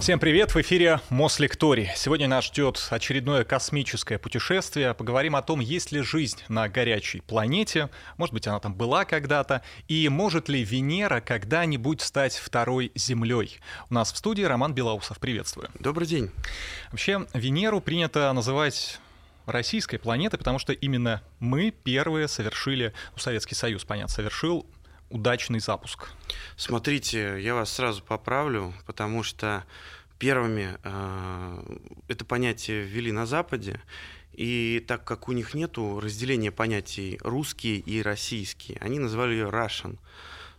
Всем привет! В эфире Мослекторий. Сегодня нас ждет очередное космическое путешествие. Поговорим о том, есть ли жизнь на горячей планете, может быть, она там была когда-то, и может ли Венера когда-нибудь стать второй Землей. У нас в студии Роман Белоусов. Приветствую. Добрый день. Вообще, Венеру принято называть российской планетой, потому что именно мы первые совершили, ну, Советский Союз, понятно, совершил удачный запуск. Смотрите, я вас сразу поправлю, потому что первыми э, это понятие ввели на Западе, и так как у них нет разделения понятий русские и российские, они назвали ее Russian.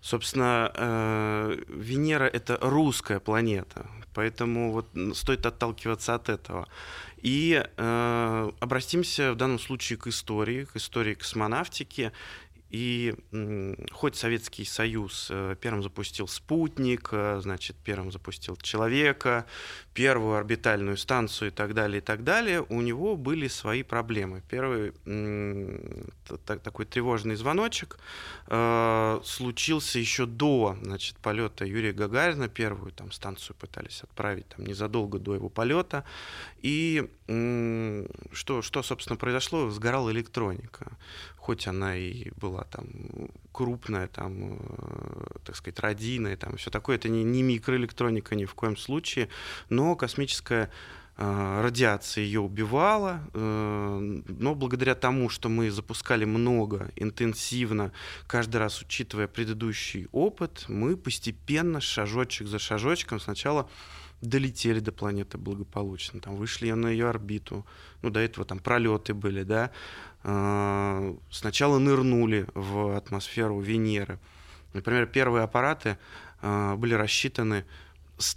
Собственно, э, Венера это русская планета, поэтому вот стоит отталкиваться от этого. И э, обратимся в данном случае к истории, к истории космонавтики. И хоть Советский Союз э, первым запустил спутник, э, значит, первым запустил человека, первую орбитальную станцию и так далее, и так далее, у него были свои проблемы. Первый такой тревожный звоночек э, случился еще до значит, полета Юрия Гагарина, первую там, станцию пытались отправить там, незадолго до его полета. И что, что, собственно, произошло? Сгорала электроника хоть она и была там крупная, там, э, так сказать, радийная, там, все такое, это не, не микроэлектроника ни в коем случае, но космическая э, радиация ее убивала, э, но благодаря тому, что мы запускали много, интенсивно, каждый раз учитывая предыдущий опыт, мы постепенно, шажочек за шажочком, сначала долетели до планеты благополучно, там вышли на ее орбиту, ну до этого там пролеты были, да, а, сначала нырнули в атмосферу Венеры. Например, первые аппараты а, были рассчитаны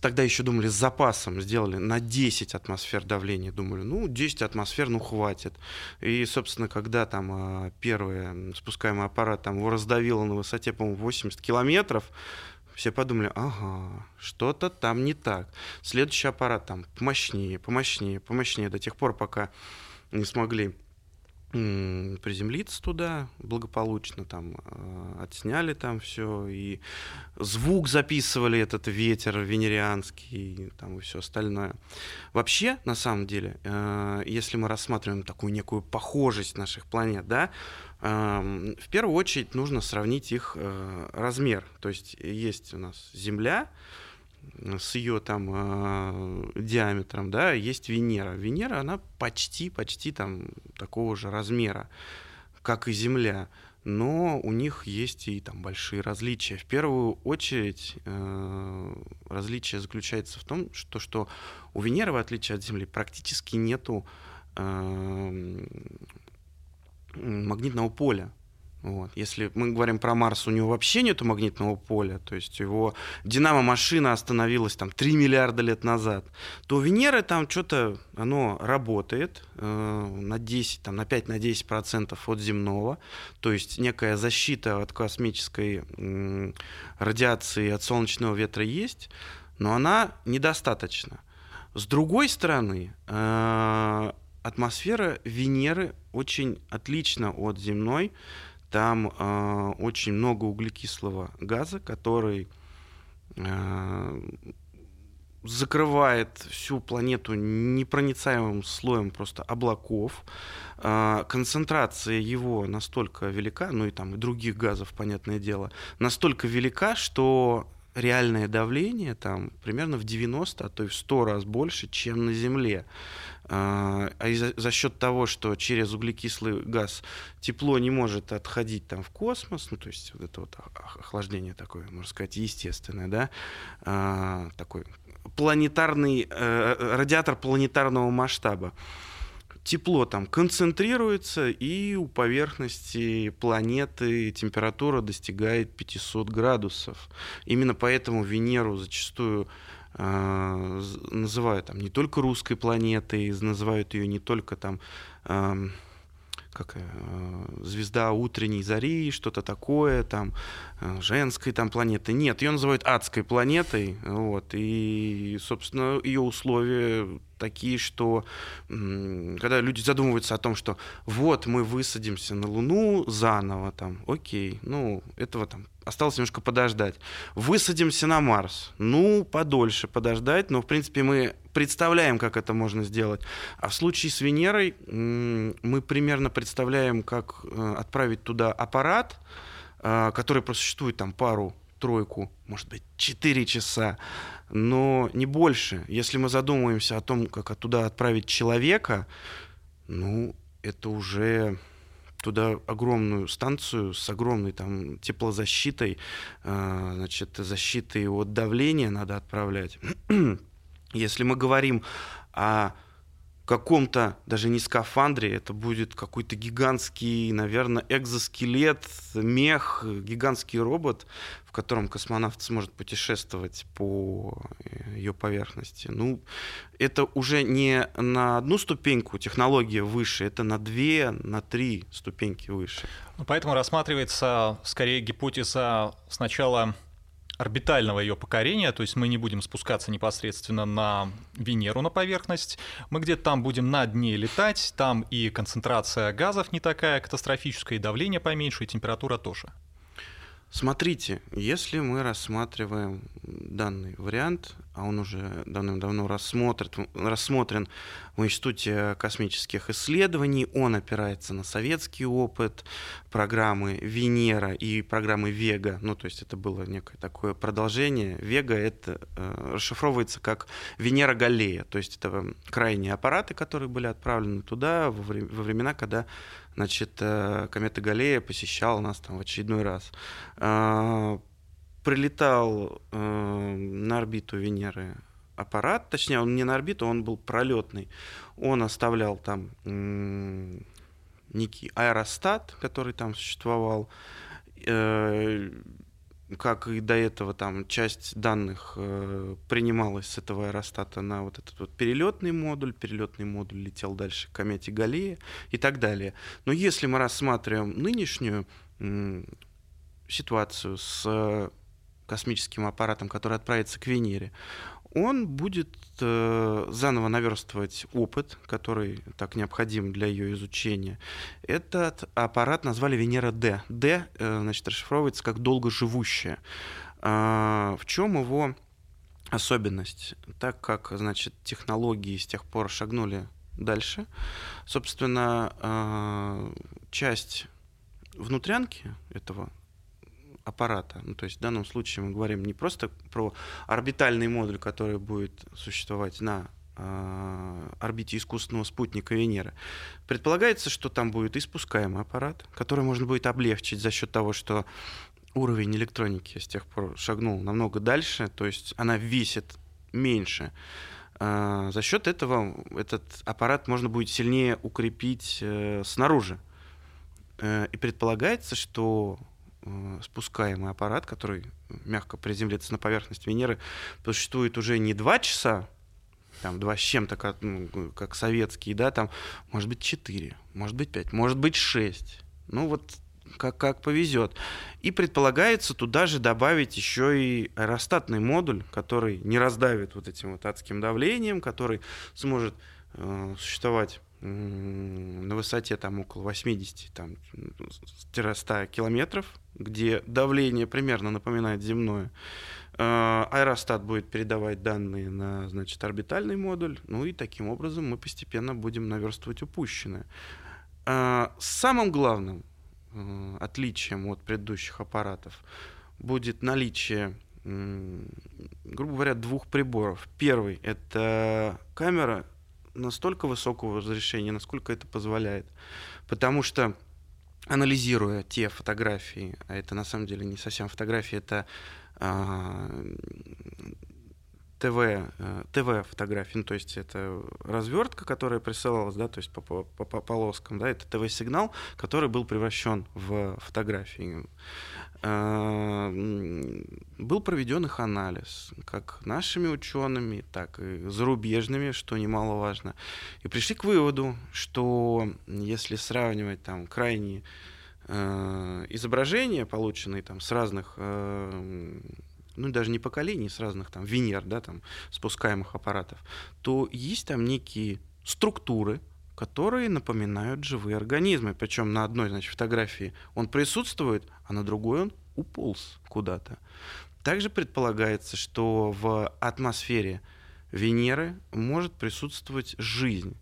тогда еще думали с запасом, сделали на 10 атмосфер давления. Думали, ну, 10 атмосфер, ну, хватит. И, собственно, когда там а, первый спускаемый аппарат там его раздавило на высоте, по-моему, 80 километров, все подумали, ага, что-то там не так. Следующий аппарат там помощнее, помощнее, помощнее, до тех пор, пока не смогли приземлиться туда благополучно, там э, отсняли там все, и звук записывали этот ветер венерианский, там и все остальное. Вообще, на самом деле, э, если мы рассматриваем такую некую похожесть наших планет, да, в первую очередь нужно сравнить их э, размер. То есть есть у нас Земля, с ее там э, диаметром, да, есть Венера. Венера, она почти, почти там такого же размера, как и Земля. Но у них есть и там большие различия. В первую очередь э, различие заключается в том, что, что у Венеры, в отличие от Земли, практически нету э, магнитного поля. Вот. Если мы говорим про Марс, у него вообще нет магнитного поля, то есть его динамо-машина остановилась там 3 миллиарда лет назад, то у Венеры там что-то, оно работает э, на 10, там, на 5-10% на 10 процентов от земного, то есть некая защита от космической э, радиации, от солнечного ветра есть, но она недостаточна. С другой стороны, э, атмосфера Венеры очень отлична от земной, там э, очень много углекислого газа, который э, закрывает всю планету непроницаемым слоем просто облаков. Э, концентрация его настолько велика, ну и там и других газов, понятное дело, настолько велика, что реальное давление там примерно в 90, а то и в 100 раз больше, чем на Земле. А, а за, за счет того, что через углекислый газ тепло не может отходить там в космос, ну то есть вот это вот охлаждение такое, можно сказать, естественное, да, а, такой планетарный э, радиатор планетарного масштаба тепло там концентрируется, и у поверхности планеты температура достигает 500 градусов. Именно поэтому Венеру зачастую э, называют там не только русской планетой, называют ее не только там э, как э, звезда утренней зари, что-то такое, там э, женской там планеты. Нет, ее называют адской планетой, вот, и, собственно, ее условия такие, что когда люди задумываются о том, что вот мы высадимся на Луну заново, там, окей, ну, этого там осталось немножко подождать. Высадимся на Марс. Ну, подольше подождать, но, в принципе, мы представляем, как это можно сделать. А в случае с Венерой мы примерно представляем, как э, отправить туда аппарат, э, который просуществует там пару тройку, может быть, 4 часа, но не больше. Если мы задумываемся о том, как оттуда отправить человека, ну, это уже туда огромную станцию с огромной там теплозащитой, э, значит, защитой от давления надо отправлять. Если мы говорим о каком-то, даже не скафандре, это будет какой-то гигантский, наверное, экзоскелет, мех, гигантский робот, в котором космонавт сможет путешествовать по э, ее поверхности. Ну, это уже не на одну ступеньку технология выше, это на две, на три ступеньки выше. Ну, поэтому рассматривается скорее гипотеза сначала орбитального ее покорения, то есть мы не будем спускаться непосредственно на Венеру на поверхность, мы где-то там будем над ней летать, там и концентрация газов не такая катастрофическая, и давление поменьше, и температура тоже. Смотрите, если мы рассматриваем данный вариант, а он уже давным-давно рассмотрен, рассмотрен в Институте космических исследований, он опирается на советский опыт, программы Венера и программы Вега, ну то есть это было некое такое продолжение. Вега это э, расшифровывается как Венера Галлея, то есть это крайние аппараты, которые были отправлены туда во, вре- во времена, когда значит, э, комета Галлея посещала нас там в очередной раз. Э, прилетал э, на орбиту Венеры аппарат, точнее, он не на орбиту, он был пролетный. Он оставлял там некий аэростат, который там существовал как и до этого там часть данных э, принималась с этого аэростата на вот этот вот перелетный модуль, перелетный модуль летел дальше к комете Галлея и так далее. Но если мы рассматриваем нынешнюю э, ситуацию с э, космическим аппаратом, который отправится к Венере, он будет э, заново наверстывать опыт, который так необходим для ее изучения. Этот аппарат назвали Венера-Д. Д, э, значит, расшифровывается как долгоживущая. Э, в чем его особенность? Так как, значит, технологии с тех пор шагнули дальше, собственно, э, часть внутрянки этого аппарата. Ну, то есть в данном случае мы говорим не просто про орбитальный модуль, который будет существовать на э, орбите искусственного спутника Венеры. Предполагается, что там будет и спускаемый аппарат, который можно будет облегчить за счет того, что уровень электроники с тех пор шагнул намного дальше, то есть она весит меньше. Э, за счет этого этот аппарат можно будет сильнее укрепить э, снаружи. Э, и предполагается, что спускаемый аппарат, который мягко приземлится на поверхность Венеры, существует уже не два часа, там два с чем-то, как, ну, как советские, да, там, может быть, четыре, может быть, пять, может быть, шесть. Ну вот как, как повезет. И предполагается туда же добавить еще и аэростатный модуль, который не раздавит вот этим вот адским давлением, который сможет э, существовать на высоте там около 80 там, 100 километров, где давление примерно напоминает земное. Э, аэростат будет передавать данные на значит, орбитальный модуль, ну и таким образом мы постепенно будем наверстывать упущенное. Э, самым главным э, отличием от предыдущих аппаратов будет наличие грубо говоря, двух приборов. Первый — это камера настолько высокого разрешения, насколько это позволяет. Потому что анализируя те фотографии, а это на самом деле не совсем фотографии, это а, ТВ, э, ТВ фотографии, ну, то есть это развертка, которая присылалась, да, то есть по, по, по полоскам, да, это ТВ-сигнал, который был превращен в фотографии. Э, был проведен их анализ, как нашими учеными, так и зарубежными, что немаловажно. И пришли к выводу, что если сравнивать там крайние э, изображения, полученные там с разных э, ну даже не поколений, с разных там Венер, да, там спускаемых аппаратов, то есть там некие структуры, которые напоминают живые организмы. Причем на одной значит, фотографии он присутствует, а на другой он уполз куда-то. Также предполагается, что в атмосфере Венеры может присутствовать жизнь.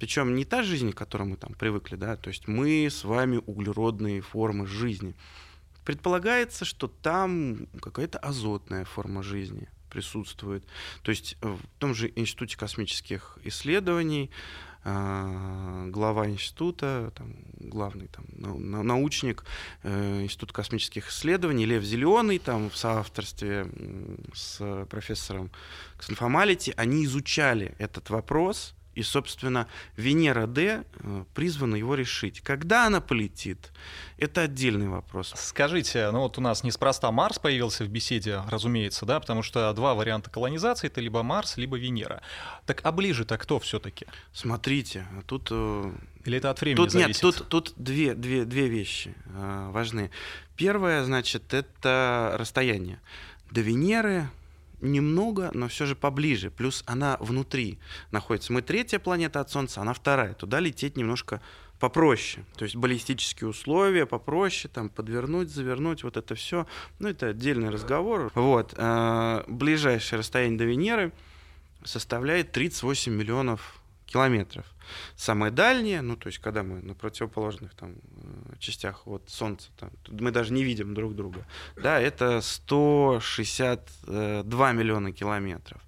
Причем не та жизнь, к которой мы там привыкли, да, то есть мы с вами углеродные формы жизни. Предполагается, что там какая-то азотная форма жизни присутствует. То есть в том же Институте космических исследований глава института, там, главный там, научник э, Института космических исследований Лев Зеленый, там, в соавторстве с профессором Ксенфомалити, они изучали этот вопрос, и, собственно, Венера-Д э, призвана его решить. Когда она полетит, это отдельный вопрос. Скажите, ну вот у нас неспроста Марс появился в беседе, разумеется, да, потому что два варианта колонизации — это либо Марс, либо Венера. Так а ближе-то кто все таки Смотрите, тут... Э, Или это от времени тут, зависит? Нет, тут, тут две, две, две вещи э, важны. Первое, значит, это расстояние. До Венеры немного, но все же поближе. Плюс она внутри находится. Мы третья планета от Солнца, она вторая. Туда лететь немножко попроще. То есть баллистические условия попроще, там подвернуть, завернуть, вот это все. Ну, это отдельный разговор. Вот. Э, ближайшее расстояние до Венеры составляет 38 миллионов километров. Самое дальнее, ну, то есть, когда мы на противоположных там э, частях вот Солнца, там, мы даже не видим друг друга, да, это 162 миллиона километров.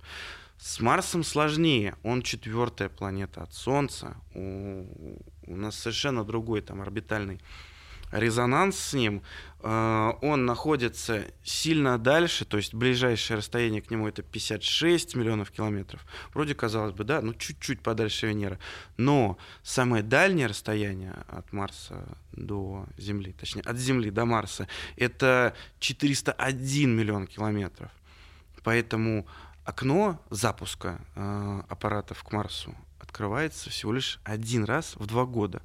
С Марсом сложнее, он четвертая планета от Солнца, у, у нас совершенно другой там орбитальный резонанс с ним, э, он находится сильно дальше, то есть ближайшее расстояние к нему это 56 миллионов километров. Вроде казалось бы, да, ну чуть-чуть подальше Венеры. Но самое дальнее расстояние от Марса до Земли, точнее от Земли до Марса, это 401 миллион километров. Поэтому окно запуска э, аппаратов к Марсу открывается всего лишь один раз в два года.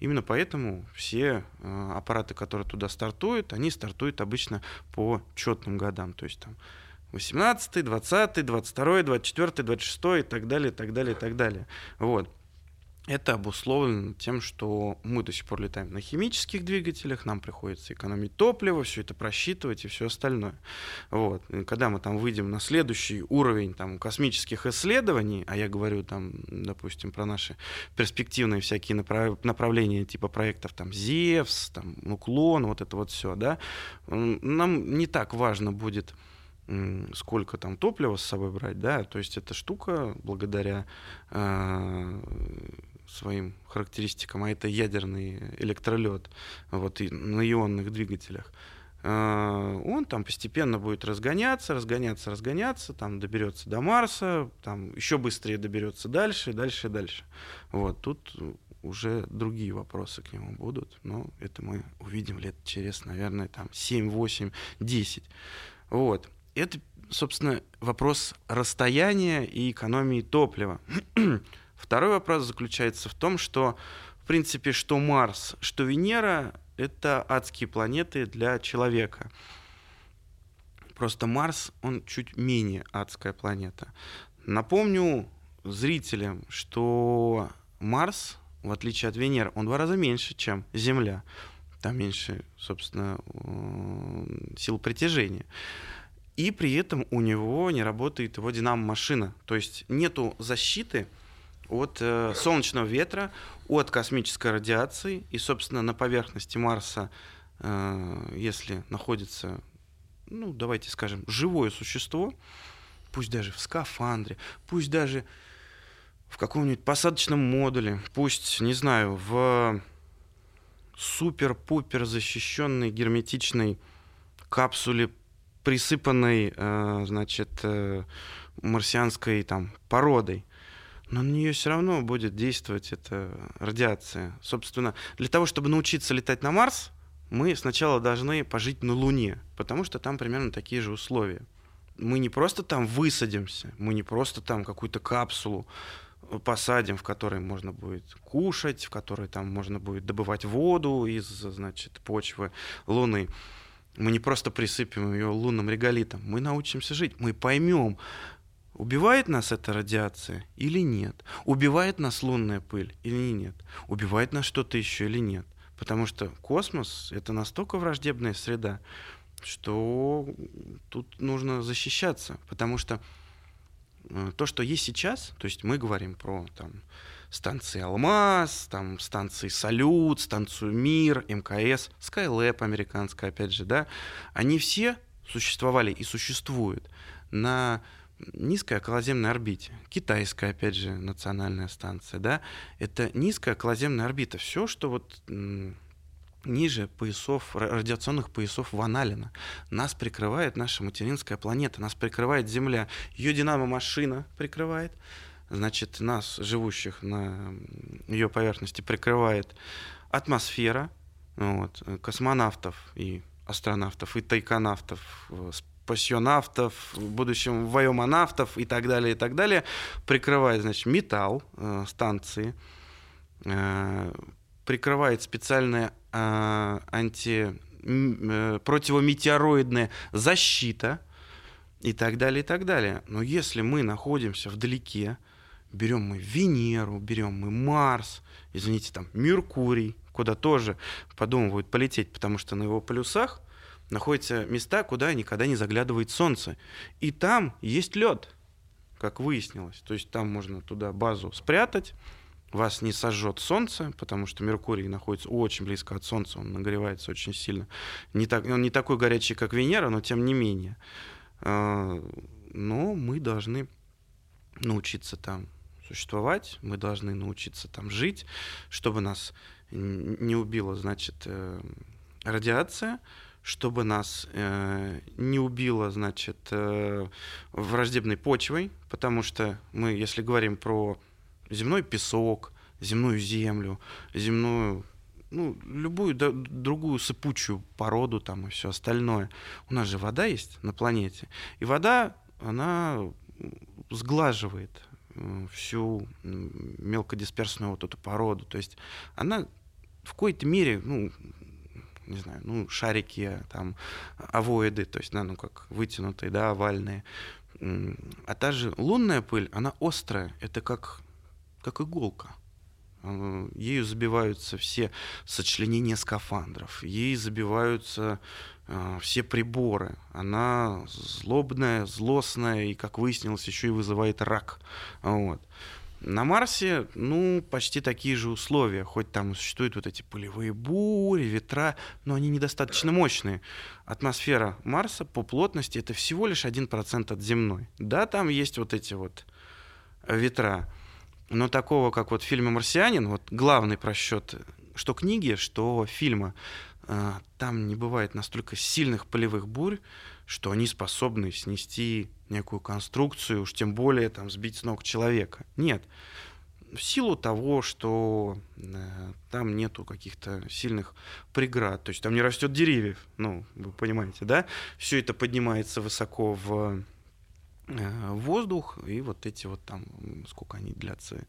Именно поэтому все э, аппараты, которые туда стартуют, они стартуют обычно по четным годам. То есть там 18, 20, 22, 24, 26 и так далее, и так далее, и так далее. Вот. Это обусловлено тем, что мы до сих пор летаем на химических двигателях, нам приходится экономить топливо, все это просчитывать и все остальное. Вот. И когда мы там выйдем на следующий уровень там, космических исследований, а я говорю там, допустим, про наши перспективные всякие направ... направления типа проектов там Зевс, там Уклон, вот это вот все, да, нам не так важно будет сколько там топлива с собой брать, да, то есть эта штука благодаря э, своим характеристикам, а это ядерный электролет вот, и на ионных двигателях, э, он там постепенно будет разгоняться, разгоняться, разгоняться, там доберется до Марса, там еще быстрее доберется дальше, дальше, дальше. Вот тут уже другие вопросы к нему будут, но это мы увидим лет через, наверное, там 7, 8, 10. Вот. Это, собственно, вопрос расстояния и экономии топлива. Второй вопрос заключается в том, что, в принципе, что Марс, что Венера — это адские планеты для человека. Просто Марс, он чуть менее адская планета. Напомню зрителям, что Марс, в отличие от Венеры, он в два раза меньше, чем Земля. Там меньше, собственно, сил притяжения. И при этом у него не работает его динамо-машина. То есть нету защиты — от э, солнечного ветра, от космической радиации. И, собственно, на поверхности Марса, э, если находится, ну, давайте скажем, живое существо, пусть даже в скафандре, пусть даже в каком-нибудь посадочном модуле, пусть, не знаю, в супер-пупер защищенной герметичной капсуле, присыпанной, э, значит, э, марсианской там породой но на нее все равно будет действовать эта радиация. Собственно, для того, чтобы научиться летать на Марс, мы сначала должны пожить на Луне, потому что там примерно такие же условия. Мы не просто там высадимся, мы не просто там какую-то капсулу посадим, в которой можно будет кушать, в которой там можно будет добывать воду из, значит, почвы Луны. Мы не просто присыпем ее лунным реголитом, мы научимся жить, мы поймем, Убивает нас эта радиация или нет? Убивает нас лунная пыль или нет? Убивает нас что-то еще или нет? Потому что космос — это настолько враждебная среда, что тут нужно защищаться, потому что э, то, что есть сейчас, то есть мы говорим про там, станции «Алмаз», там, станции «Салют», станцию «Мир», МКС, Skylab американская, опять же, да, они все существовали и существуют на низкой околоземной орбите. Китайская, опять же, национальная станция, да, это низкая околоземная орбита. Все, что вот ниже поясов, радиационных поясов Ваналина. Нас прикрывает наша материнская планета, нас прикрывает Земля. Ее динамо-машина прикрывает. Значит, нас, живущих на ее поверхности, прикрывает атмосфера, вот, космонавтов и астронавтов, и тайконавтов, спасионавтов, в будущем воемонавтов и так далее, и так далее, прикрывает, значит, металл э, станции, э, прикрывает специальная э, анти э, противометеороидная защита и так далее, и так далее. Но если мы находимся вдалеке, берем мы Венеру, берем мы Марс, извините, там Меркурий, куда тоже подумывают полететь, потому что на его полюсах находятся места, куда никогда не заглядывает Солнце. И там есть лед, как выяснилось. То есть там можно туда базу спрятать, вас не сожжет солнце, потому что Меркурий находится очень близко от Солнца, он нагревается очень сильно. Не так, он не такой горячий, как Венера, но тем не менее. А, но мы должны научиться там существовать, мы должны научиться там жить, чтобы нас не убила, значит, э, радиация, чтобы нас э, не убило, значит, э, враждебной почвой, потому что мы, если говорим про земной песок, земную землю, земную, ну, любую да, другую сыпучую породу там и все остальное. У нас же вода есть на планете. И вода, она сглаживает э, всю мелкодисперсную вот эту породу. То есть она в какой-то мере, ну, не знаю, ну, шарики, там, овоиды, то есть, да, ну, как вытянутые, да, овальные. А та же лунная пыль, она острая, это как как иголка. Ею забиваются все сочленения скафандров, ей забиваются э, все приборы. Она злобная, злостная и, как выяснилось, еще и вызывает рак. Вот. На Марсе, ну, почти такие же условия, хоть там существуют вот эти пылевые бури, ветра, но они недостаточно мощные. Атмосфера Марса по плотности это всего лишь 1% от земной. Да, там есть вот эти вот ветра, но такого, как вот в фильме «Марсианин», вот главный просчет что книги, что фильма, э, там не бывает настолько сильных полевых бурь, что они способны снести некую конструкцию, уж тем более там сбить с ног человека. Нет. В силу того, что э, там нету каких-то сильных преград, то есть там не растет деревьев, ну, вы понимаете, да? Все это поднимается высоко в Э, воздух, и вот эти вот там, сколько они длятся,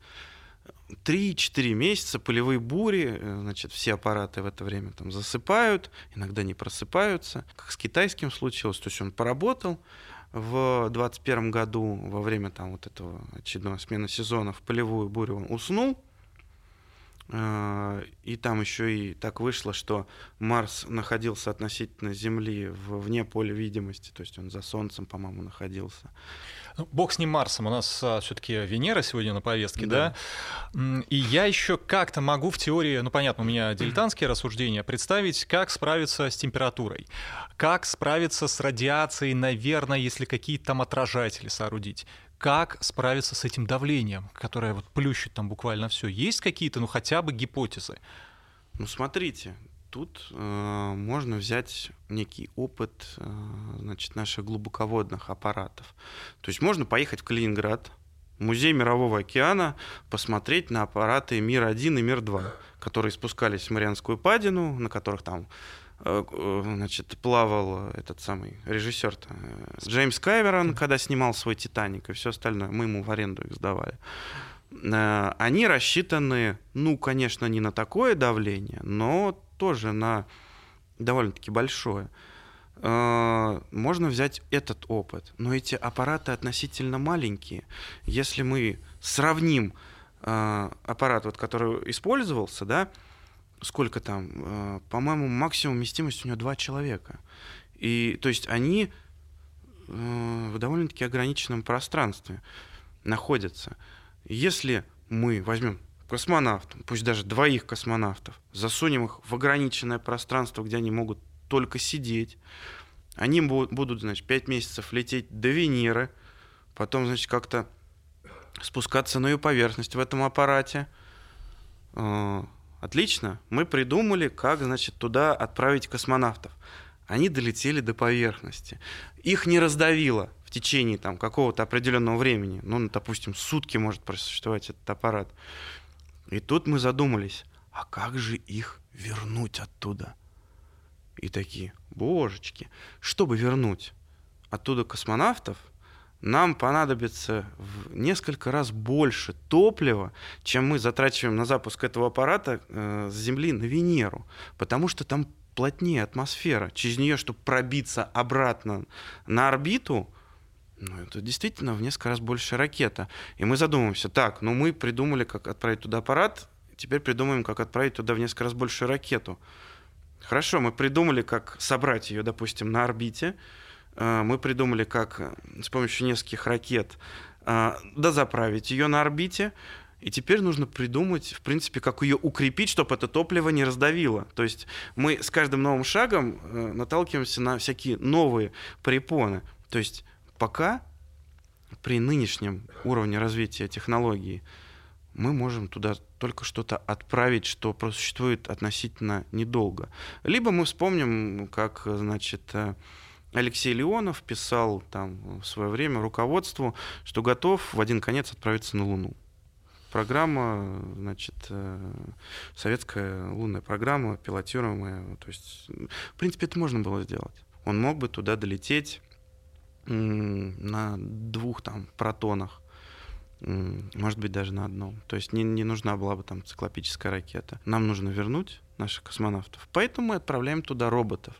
3-4 месяца пылевые бури, э, значит, все аппараты в это время там засыпают, иногда не просыпаются, как с китайским случилось, то есть он поработал в 21 году во время там вот этого очередного смены сезона в полевую бурю он уснул, и там еще и так вышло, что Марс находился относительно Земли вне поля видимости, то есть он за Солнцем, по-моему, находился. Ну, бог с ним Марсом, у нас а, все-таки Венера сегодня на повестке, да. да? И я еще как-то могу в теории, ну понятно, у меня дилетантские рассуждения, представить, как справиться с температурой, как справиться с радиацией, наверное, если какие-то там отражатели соорудить, как справиться с этим давлением, которое вот плющит там буквально все? Есть какие-то, ну хотя бы гипотезы? Ну смотрите, тут э, можно взять некий опыт э, значит, наших глубоководных аппаратов. То есть можно поехать в Калининград, музей Мирового океана, посмотреть на аппараты Мир-1 и Мир-2, которые спускались в Марианскую падину, на которых там значит, плавал этот самый режиссер э, Джеймс Кайверон, когда снимал свой «Титаник» и все остальное. Мы ему в аренду их сдавали. Они рассчитаны, ну, конечно, не на такое давление, но тоже на довольно-таки большое. Можно взять этот опыт, но эти аппараты относительно маленькие. Если мы сравним аппарат, вот, который использовался, да, сколько там, э, по-моему, максимум вместимость у него два человека. И, то есть они э, в довольно-таки ограниченном пространстве находятся. Если мы возьмем космонавтов, пусть даже двоих космонавтов, засунем их в ограниченное пространство, где они могут только сидеть, они будут, значит, пять месяцев лететь до Венеры, потом, значит, как-то спускаться на ее поверхность в этом аппарате. Отлично, мы придумали, как, значит, туда отправить космонавтов. Они долетели до поверхности. Их не раздавило в течение там, какого-то определенного времени. Ну, допустим, сутки может просуществовать этот аппарат. И тут мы задумались, а как же их вернуть оттуда? И такие, божечки, чтобы вернуть оттуда космонавтов, нам понадобится в несколько раз больше топлива, чем мы затрачиваем на запуск этого аппарата э, с Земли на Венеру, потому что там плотнее атмосфера. Через нее, чтобы пробиться обратно на орбиту, ну, это действительно в несколько раз больше ракета. И мы задумываемся, так, ну мы придумали, как отправить туда аппарат, теперь придумаем, как отправить туда в несколько раз больше ракету. Хорошо, мы придумали, как собрать ее, допустим, на орбите. Э, мы придумали, как э, с помощью нескольких ракет э, дозаправить ее на орбите. И теперь нужно придумать, в принципе, как ее укрепить, чтобы это топливо не раздавило. То есть мы с каждым новым шагом наталкиваемся на всякие новые препоны. То есть пока при нынешнем уровне развития технологий мы можем туда только что-то отправить, что просуществует относительно недолго. Либо мы вспомним, как, значит, э, Алексей Леонов писал там в свое время руководству, что готов в один конец отправиться на Луну. Программа, значит, э, советская лунная программа, пилотируемая. То есть, в принципе, это можно было сделать. Он мог бы туда долететь на двух там протонах может быть, даже на одном. То есть не, не нужна была бы там циклопическая ракета. Нам нужно вернуть наших космонавтов. Поэтому мы отправляем туда роботов.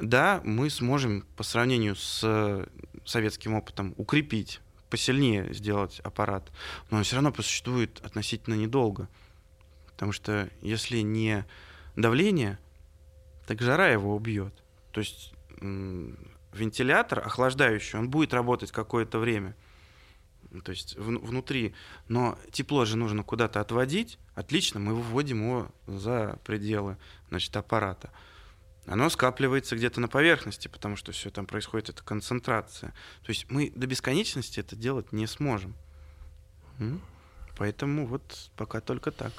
Да, мы сможем по сравнению с советским опытом укрепить, посильнее сделать аппарат, но он все равно существует относительно недолго. Потому что если не давление, так жара его убьет. То есть вентилятор охлаждающий, он будет работать какое-то время – то есть в, внутри. Но тепло же нужно куда-то отводить. Отлично, мы выводим его за пределы значит, аппарата. Оно скапливается где-то на поверхности, потому что все там происходит, это концентрация. То есть мы до бесконечности это делать не сможем. Поэтому вот пока только так.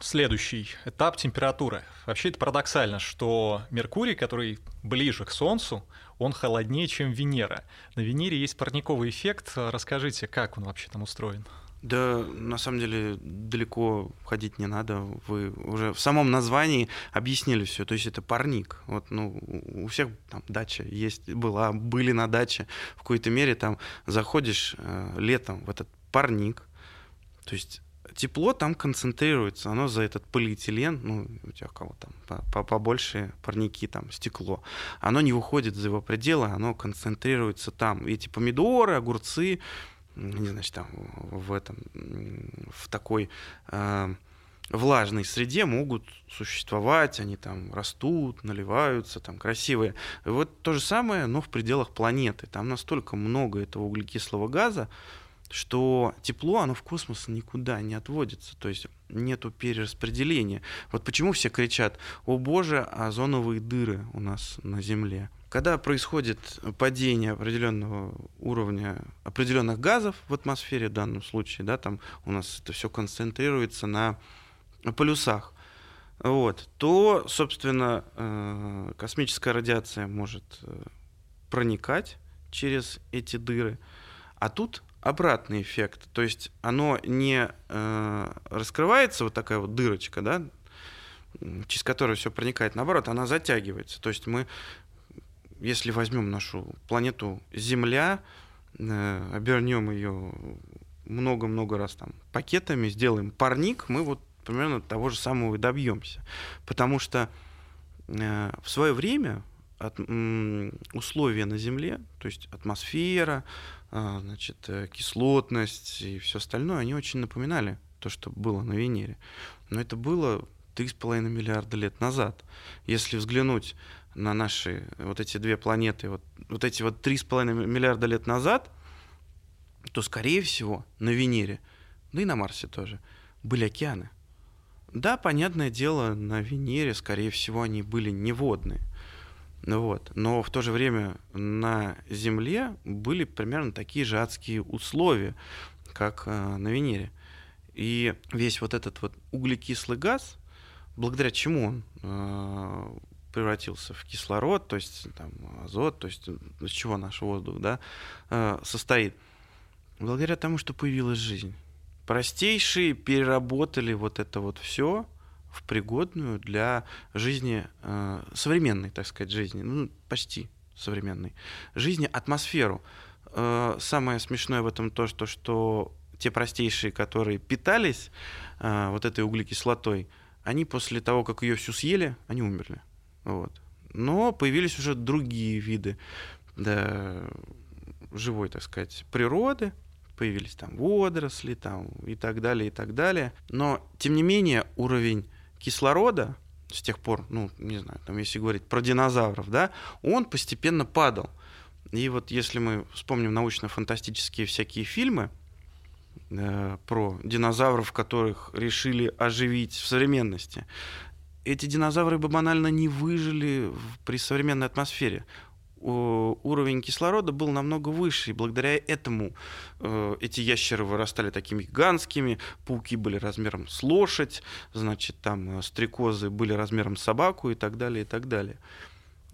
Следующий этап температура. Вообще это парадоксально, что Меркурий, который ближе к Солнцу, он холоднее, чем Венера. На Венере есть парниковый эффект. Расскажите, как он вообще там устроен? Да, на самом деле далеко ходить не надо. Вы уже в самом названии объяснили все. То есть это парник. Вот, ну, у всех там дача есть, была, были на даче. В какой-то мере там заходишь э, летом в этот парник. То есть тепло там концентрируется, оно за этот полиэтилен, ну, у тебя кого там, побольше парники, там, стекло, оно не выходит за его пределы, оно концентрируется там. Эти помидоры, огурцы, не знаю, там, в этом, в такой э, влажной среде могут существовать, они там растут, наливаются, там красивые. Вот то же самое, но в пределах планеты. Там настолько много этого углекислого газа, что тепло, оно в космос никуда не отводится, то есть нету перераспределения. Вот почему все кричат, о боже, озоновые дыры у нас на Земле. Когда происходит падение определенного уровня определенных газов в атмосфере в данном случае, да, там у нас это все концентрируется на полюсах, вот, то, собственно, э, космическая радиация может э, проникать через эти дыры, а тут обратный эффект. То есть оно не э, раскрывается, вот такая вот дырочка, да, через которую все проникает, наоборот, она затягивается. То есть мы, если возьмем нашу планету Земля, э, обернем ее много-много раз там пакетами, сделаем парник, мы вот примерно того же самого и добьемся. Потому что э, в свое время от, условия на Земле, то есть атмосфера, а, значит, э, кислотность и все остальное, они очень напоминали то, что было на Венере. Но это было 3,5 миллиарда лет назад. Если взглянуть на наши вот эти две планеты, вот, вот эти вот 3,5 миллиарда лет назад, то, скорее всего, на Венере, да и на Марсе тоже, были океаны. Да, понятное дело, на Венере, скорее всего, они были не водные. Вот. Но в то же время на Земле были примерно такие же адские условия, как э, на Венере. И весь вот этот вот углекислый газ, благодаря чему он э, превратился в кислород, то есть там, азот, то есть из чего наш воздух да, э, состоит, благодаря тому, что появилась жизнь. Простейшие переработали вот это вот все в пригодную для жизни, э, современной, так сказать, жизни, ну, почти современной, жизни атмосферу. Э, самое смешное в этом то, что, что те простейшие, которые питались вот этой углекислотой, они после того, как ее всю съели, они умерли. Вот. Но появились уже другие виды да, живой, так сказать, природы, появились там водоросли там, и так далее, и так далее. Но, тем не менее, уровень кислорода с тех пор, ну, не знаю, там, если говорить про динозавров, да, он постепенно падал. И вот если мы вспомним научно-фантастические всякие фильмы э, про динозавров, которых решили оживить в современности, эти динозавры бы банально не выжили при современной атмосфере уровень кислорода был намного выше, и благодаря этому э, эти ящеры вырастали такими гигантскими, пауки были размером с лошадь, значит, там э, стрекозы были размером с собаку и так далее, и так далее.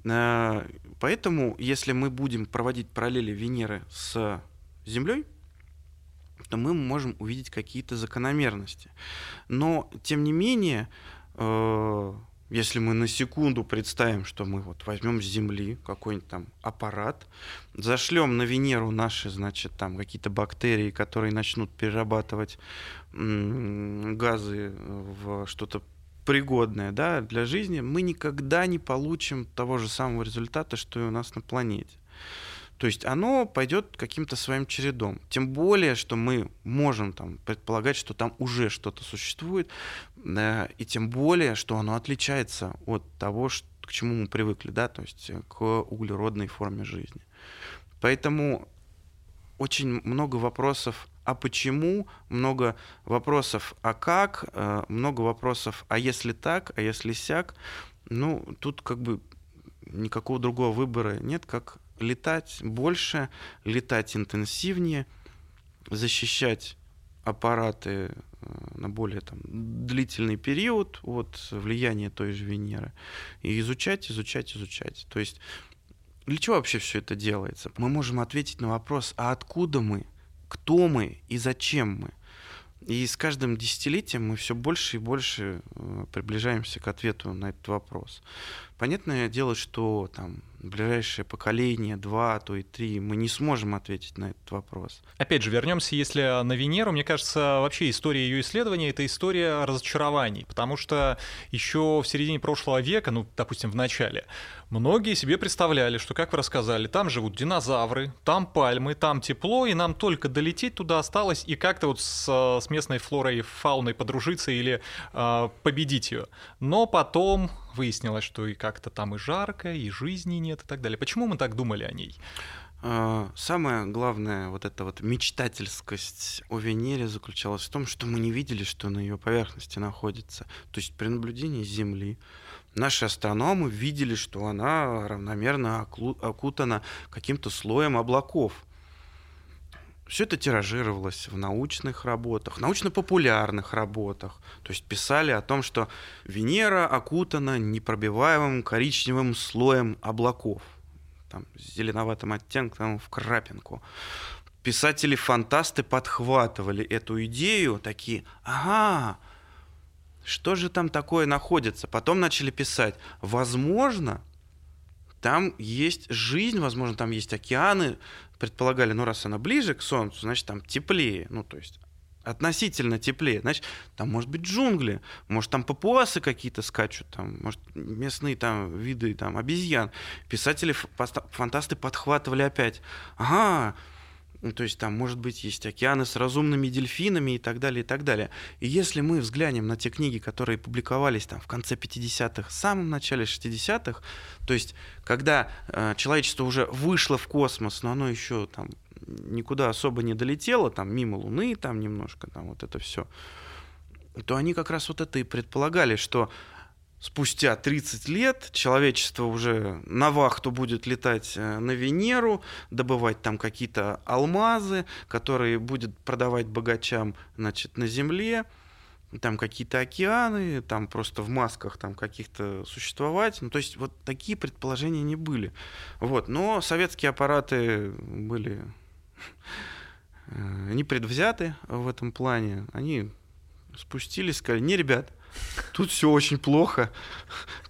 Э, поэтому, если мы будем проводить параллели Венеры с Землей, то мы можем увидеть какие-то закономерности. Но, тем не менее, если мы на секунду представим, что мы вот возьмем с Земли какой-нибудь там аппарат, зашлем на Венеру наши, значит, там какие-то бактерии, которые начнут перерабатывать газы в что-то пригодное да, для жизни, мы никогда не получим того же самого результата, что и у нас на планете. То есть оно пойдет каким-то своим чередом. Тем более, что мы можем там, предполагать, что там уже что-то существует, да, и тем более, что оно отличается от того, что, к чему мы привыкли, да, то есть к углеродной форме жизни. Поэтому очень много вопросов а почему, много вопросов а как, э, много вопросов а если так, а если сяк. Ну, тут как бы никакого другого выбора нет, как летать больше, летать интенсивнее, защищать аппараты э, на более там, длительный период от влияния той же Венеры. И изучать, изучать, изучать. То есть для чего вообще все это делается? Мы можем ответить на вопрос, а откуда мы, кто мы и зачем мы? И с каждым десятилетием мы все больше и больше э, приближаемся к ответу на этот вопрос. Понятное дело, что там ближайшее поколение, два, а то и три, мы не сможем ответить на этот вопрос. Опять же, вернемся, если на Венеру, мне кажется, вообще история ее исследования — это история разочарований, потому что еще в середине прошлого века, ну, допустим, в начале, многие себе представляли, что, как вы рассказали, там живут динозавры, там пальмы, там тепло, и нам только долететь туда осталось и как-то вот с, с местной флорой и фауной подружиться или э, победить ее. Но потом выяснилось, что и как-то там и жарко, и жизни нет и так далее. Почему мы так думали о ней? А, самое главное, вот эта вот мечтательскость о Венере заключалась в том, что мы не видели, что на ее поверхности находится. То есть при наблюдении Земли наши астрономы видели, что она равномерно окутана каким-то слоем облаков. Все это тиражировалось в научных работах, научно-популярных работах. То есть писали о том, что Венера окутана непробиваемым коричневым слоем облаков. Там, с зеленоватым оттенком в крапинку. Писатели-фантасты подхватывали эту идею, такие, ага, что же там такое находится? Потом начали писать, возможно, там есть жизнь, возможно, там есть океаны, предполагали, ну, раз она ближе к Солнцу, значит, там теплее, ну, то есть относительно теплее, значит, там может быть джунгли, может там папуасы какие-то скачут, там, может местные там виды там обезьян. Писатели, фантасты подхватывали опять, ага, Ну, то есть там, может быть, есть океаны с разумными дельфинами и так далее, и так далее. И если мы взглянем на те книги, которые публиковались там в конце 50-х, в самом начале 60-х, то есть когда э, человечество уже вышло в космос, но оно еще там никуда особо не долетело, там мимо Луны, там немножко, там вот это все, то они как раз вот это и предполагали, что спустя 30 лет человечество уже на вахту будет летать э, на Венеру, добывать там какие-то алмазы, которые будет продавать богачам значит, на Земле, там какие-то океаны, там просто в масках там каких-то существовать. Ну, то есть вот такие предположения не были. Вот. Но советские аппараты были э, не предвзяты в этом плане. Они спустились, сказали, не, ребят, Тут все очень плохо.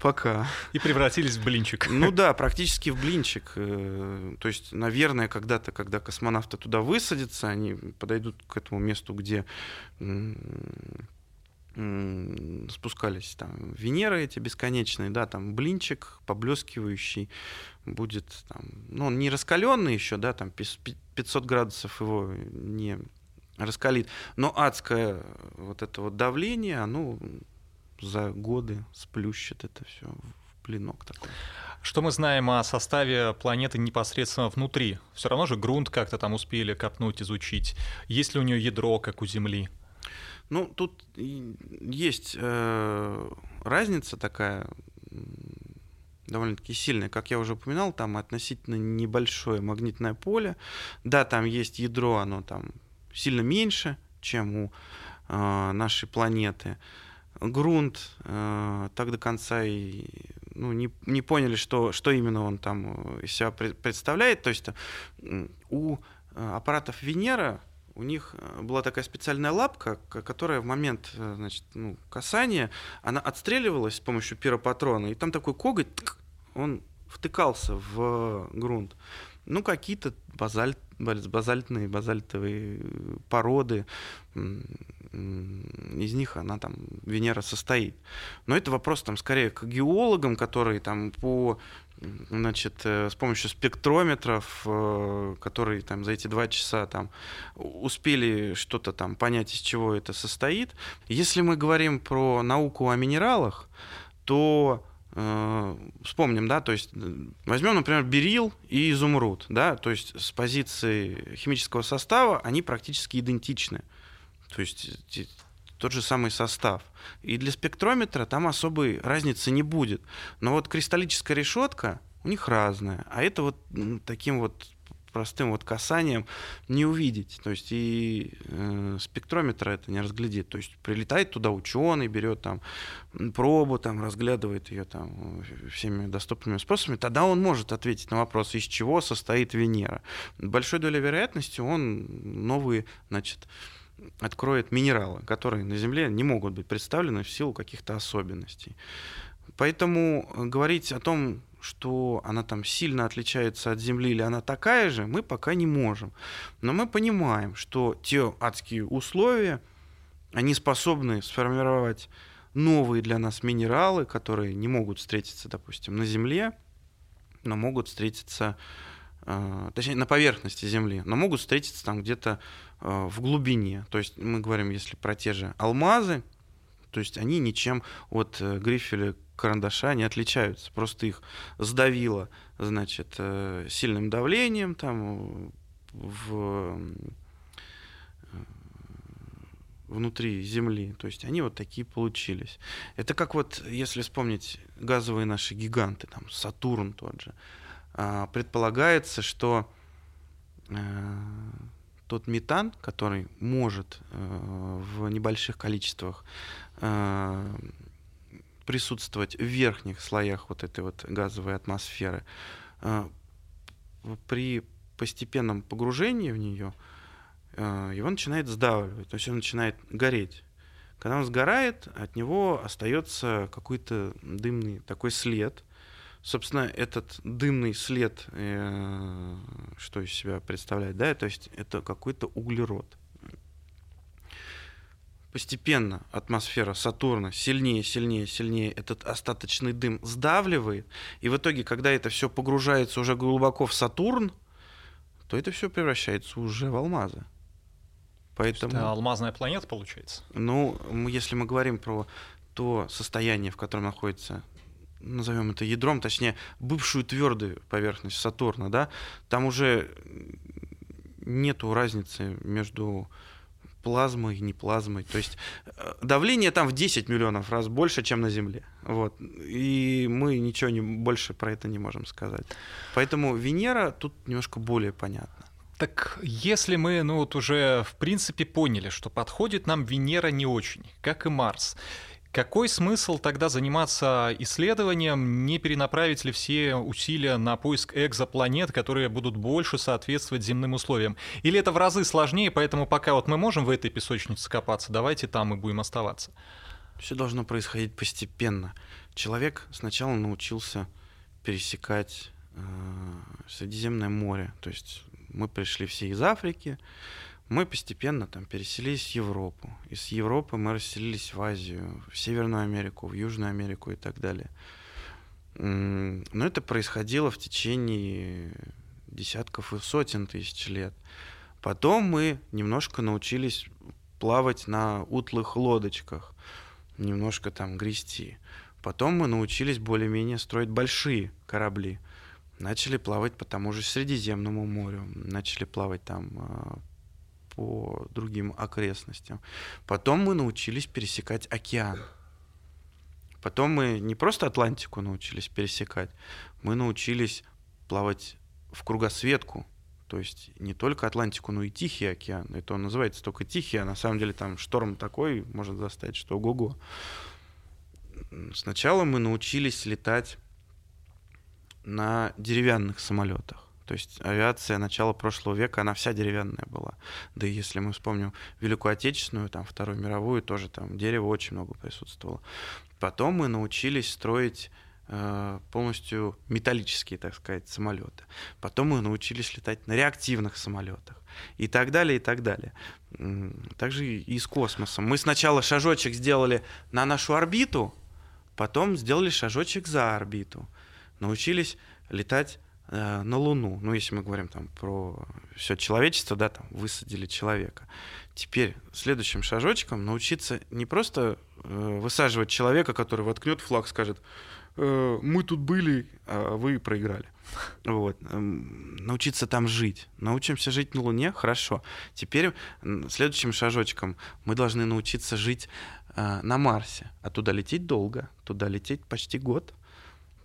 Пока. И превратились в блинчик. Ну да, практически в блинчик. Э, то есть, наверное, когда-то, когда космонавты туда высадятся, они подойдут к этому месту, где спускались там Венеры эти бесконечные, да, там блинчик поблескивающий будет там, ну он не раскаленный еще, да, там 500 градусов его не раскалит, но адское вот это вот давление, оно за годы сплющит это все в плинок такой. Что мы знаем о составе планеты непосредственно внутри? Все равно же грунт как-то там успели копнуть, изучить. Есть ли у нее ядро, как у Земли? Ну, тут есть э, разница такая довольно-таки сильная. Как я уже упоминал, там относительно небольшое магнитное поле. Да, там есть ядро, оно там сильно меньше, чем у э, нашей планеты грунт э, так до конца и ну, не, не поняли, что, что именно он там из себя представляет. То есть у э, аппаратов Венера у них э, была такая специальная лапка, которая в момент э, значит, ну, касания, она отстреливалась с помощью пиропатрона, и там такой коготь, он втыкался в грунт. Ну, какие-то базальт, базальтные, базальтовые породы, из них она там, Венера состоит. Но это вопрос там скорее к геологам, которые там по значит, э, с помощью спектрометров, э, которые там за эти два часа там успели что-то там понять, из чего это состоит. Если мы говорим про науку о минералах, то э, вспомним, да, то есть возьмем, например, берил и изумруд, да, то есть с позиции химического состава они практически идентичны. То есть тот же самый состав. И для спектрометра там особой разницы не будет. Но вот кристаллическая решетка у них разная. А это вот таким вот простым вот касанием не увидеть. То есть и э, спектрометра это не разглядит. То есть прилетает туда ученый, берет там пробу, там разглядывает ее там всеми доступными способами, тогда он может ответить на вопрос, из чего состоит Венера. Большой долей вероятности он новые, значит, откроет минералы, которые на Земле не могут быть представлены в силу каких-то особенностей. Поэтому говорить о том, что она там сильно отличается от Земли или она такая же, мы пока не можем. Но мы понимаем, что те адские условия, они способны сформировать новые для нас минералы, которые не могут встретиться, допустим, на Земле, но могут встретиться, э, точнее, на поверхности Земли, но могут встретиться там где-то Э, в глубине. То есть мы говорим, если про те же алмазы, то есть они ничем от э, грифеля карандаша не отличаются. Просто их сдавило, значит, э, сильным давлением там в внутри Земли. То есть они вот такие получились. Это как вот, если вспомнить газовые наши гиганты, там Сатурн тот же, а, предполагается, что тот метан, который может э, в небольших количествах э, присутствовать в верхних слоях вот этой вот газовой атмосферы, э, при постепенном погружении в нее э, его начинает сдавливать, то есть он начинает гореть. Когда он сгорает, от него остается какой-то дымный такой след, собственно, этот дымный след, э, что из себя представляет, да, то есть это какой-то углерод. Постепенно атмосфера Сатурна сильнее, сильнее, сильнее этот остаточный дым сдавливает, и в итоге, когда это все погружается уже глубоко в Сатурн, то это все превращается уже в алмазы. Поэтому, это алмазная планета получается? Ну, если мы говорим про то состояние, в котором находится назовем это ядром, точнее, бывшую твердую поверхность Сатурна, да, там уже нету разницы между плазмой не плазмой. То есть э, давление там в 10 миллионов раз больше, чем на Земле. Вот. И мы ничего не, больше про это не можем сказать. Поэтому Венера тут немножко более понятна. Так если мы, ну вот уже в принципе поняли, что подходит нам Венера не очень, как и Марс, какой смысл тогда заниматься исследованием, не перенаправить ли все усилия на поиск экзопланет, которые будут больше соответствовать земным условиям? Или это в разы сложнее, поэтому пока вот мы можем в этой песочнице копаться, давайте там и будем оставаться? Все должно происходить постепенно. Человек сначала научился пересекать э, Средиземное море, то есть мы пришли все из Африки, мы постепенно там переселились в Европу. Из Европы мы расселились в Азию, в Северную Америку, в Южную Америку и так далее. Но это происходило в течение десятков и сотен тысяч лет. Потом мы немножко научились плавать на утлых лодочках, немножко там грести. Потом мы научились более-менее строить большие корабли. Начали плавать по тому же Средиземному морю, начали плавать там а, по другим окрестностям. Потом мы научились пересекать океан. Потом мы не просто Атлантику научились пересекать, мы научились плавать в кругосветку, то есть не только Атлантику, но и Тихий океан. Это он называется только Тихий, а на самом деле там шторм такой может заставить, что ого-го. Сначала мы научились летать на деревянных самолетах. То есть авиация начала прошлого века, она вся деревянная была. Да и если мы вспомним Великую Отечественную, там, Вторую мировую, тоже там дерево очень много присутствовало. Потом мы научились строить э, полностью металлические, так сказать, самолеты. Потом мы научились летать на реактивных самолетах. И так далее, и так далее. Также и с космосом. Мы сначала шажочек сделали на нашу орбиту, потом сделали шажочек за орбиту. Научились летать Э, на Луну, ну если мы говорим там про все человечество, да, там высадили человека. Теперь следующим шажочком научиться не просто э, высаживать человека, который воткнет флаг, скажет, э, мы тут были, а вы проиграли. Вот. Эм, научиться там жить. Научимся жить на Луне, хорошо. Теперь следующим шажочком мы должны научиться жить э, на Марсе. А туда лететь долго, туда лететь почти год.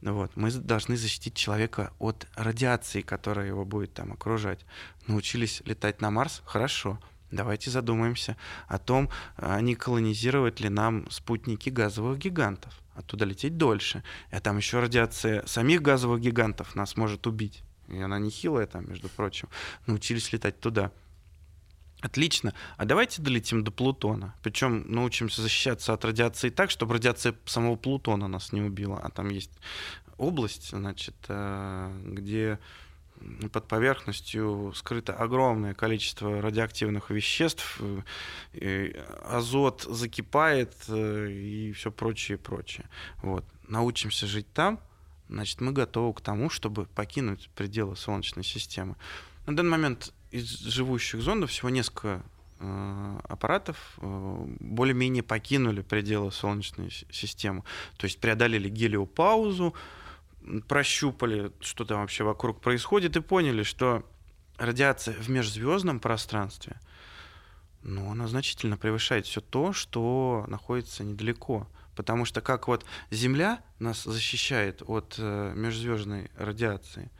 Вот. Мы должны защитить человека от радиации, которая его будет там окружать. Научились летать на Марс? Хорошо. Давайте задумаемся о том, а не колонизировать ли нам спутники газовых гигантов. Оттуда лететь дольше. А там еще радиация самих газовых гигантов нас может убить. И она нехилая там, между прочим. Научились летать туда. Отлично. А давайте долетим до Плутона. Причем научимся защищаться от радиации так, чтобы радиация самого Плутона нас не убила. А там есть область, значит, э, где под поверхностью скрыто огромное количество радиоактивных веществ, азот закипает э, и все прочее, прочее. Вот. Научимся жить там, значит, мы готовы к тому, чтобы покинуть пределы Солнечной системы. На данный момент из живущих зондов всего несколько э, аппаратов э, более-менее покинули пределы Солнечной системы. То есть преодолели гелиопаузу, прощупали, что там вообще вокруг происходит, и поняли, что радиация в межзвездном пространстве, ну, она значительно превышает все то, что находится недалеко. Потому что как вот Земля нас защищает от э, межзвездной радиации,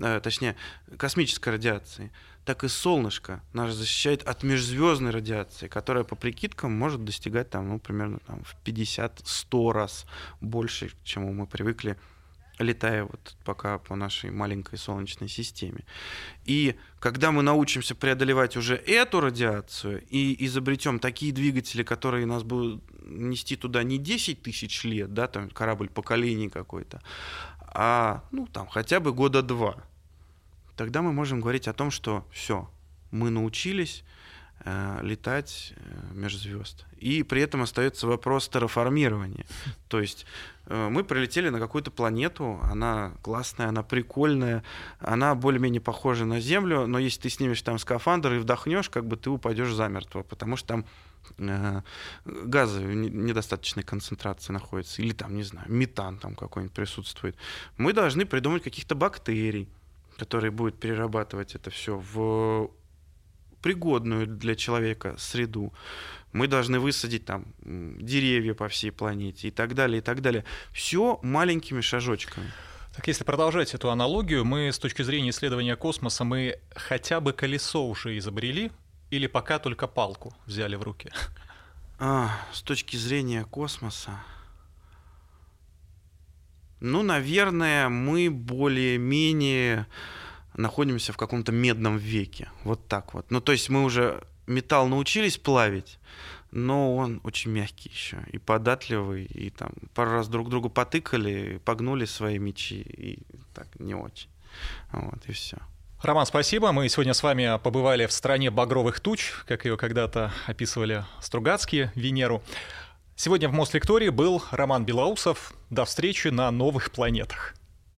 точнее, космической радиации, так и солнышко нас защищает от межзвездной радиации, которая по прикидкам может достигать там, ну, примерно там, в 50-100 раз больше, чему мы привыкли летая вот пока по нашей маленькой Солнечной системе. И когда мы научимся преодолевать уже эту радиацию и изобретем такие двигатели, которые нас будут нести туда не 10 тысяч лет, да, там корабль поколений какой-то, а ну там хотя бы года два, тогда мы можем говорить о том, что все, мы научились э, летать э, между звезд. И при этом остается вопрос терраформирования. То есть э, мы прилетели на какую-то планету, она классная, она прикольная, она более-менее похожа на Землю, но если ты снимешь там скафандр и вдохнешь, как бы ты упадешь замертво, потому что там э, газы недостаточной концентрации находятся, или там, не знаю, метан там какой-нибудь присутствует. Мы должны придумать каких-то бактерий, которые будут перерабатывать это все в пригодную для человека среду. Мы должны высадить там деревья по всей планете и так далее, и так далее. Все маленькими шажочками. Так если продолжать эту аналогию, мы с точки зрения исследования космоса, мы хотя бы колесо уже изобрели или пока только палку взяли в руки? А, с точки зрения космоса, ну, наверное, мы более-менее находимся в каком-то медном веке. Вот так вот. Ну, то есть мы уже металл научились плавить, но он очень мягкий еще и податливый, и там пару раз друг другу потыкали, погнули свои мечи, и так не очень. Вот, и все. Роман, спасибо. Мы сегодня с вами побывали в стране багровых туч, как ее когда-то описывали Стругацкие, Венеру. Сегодня в Мослектории был Роман Белоусов. До встречи на новых планетах.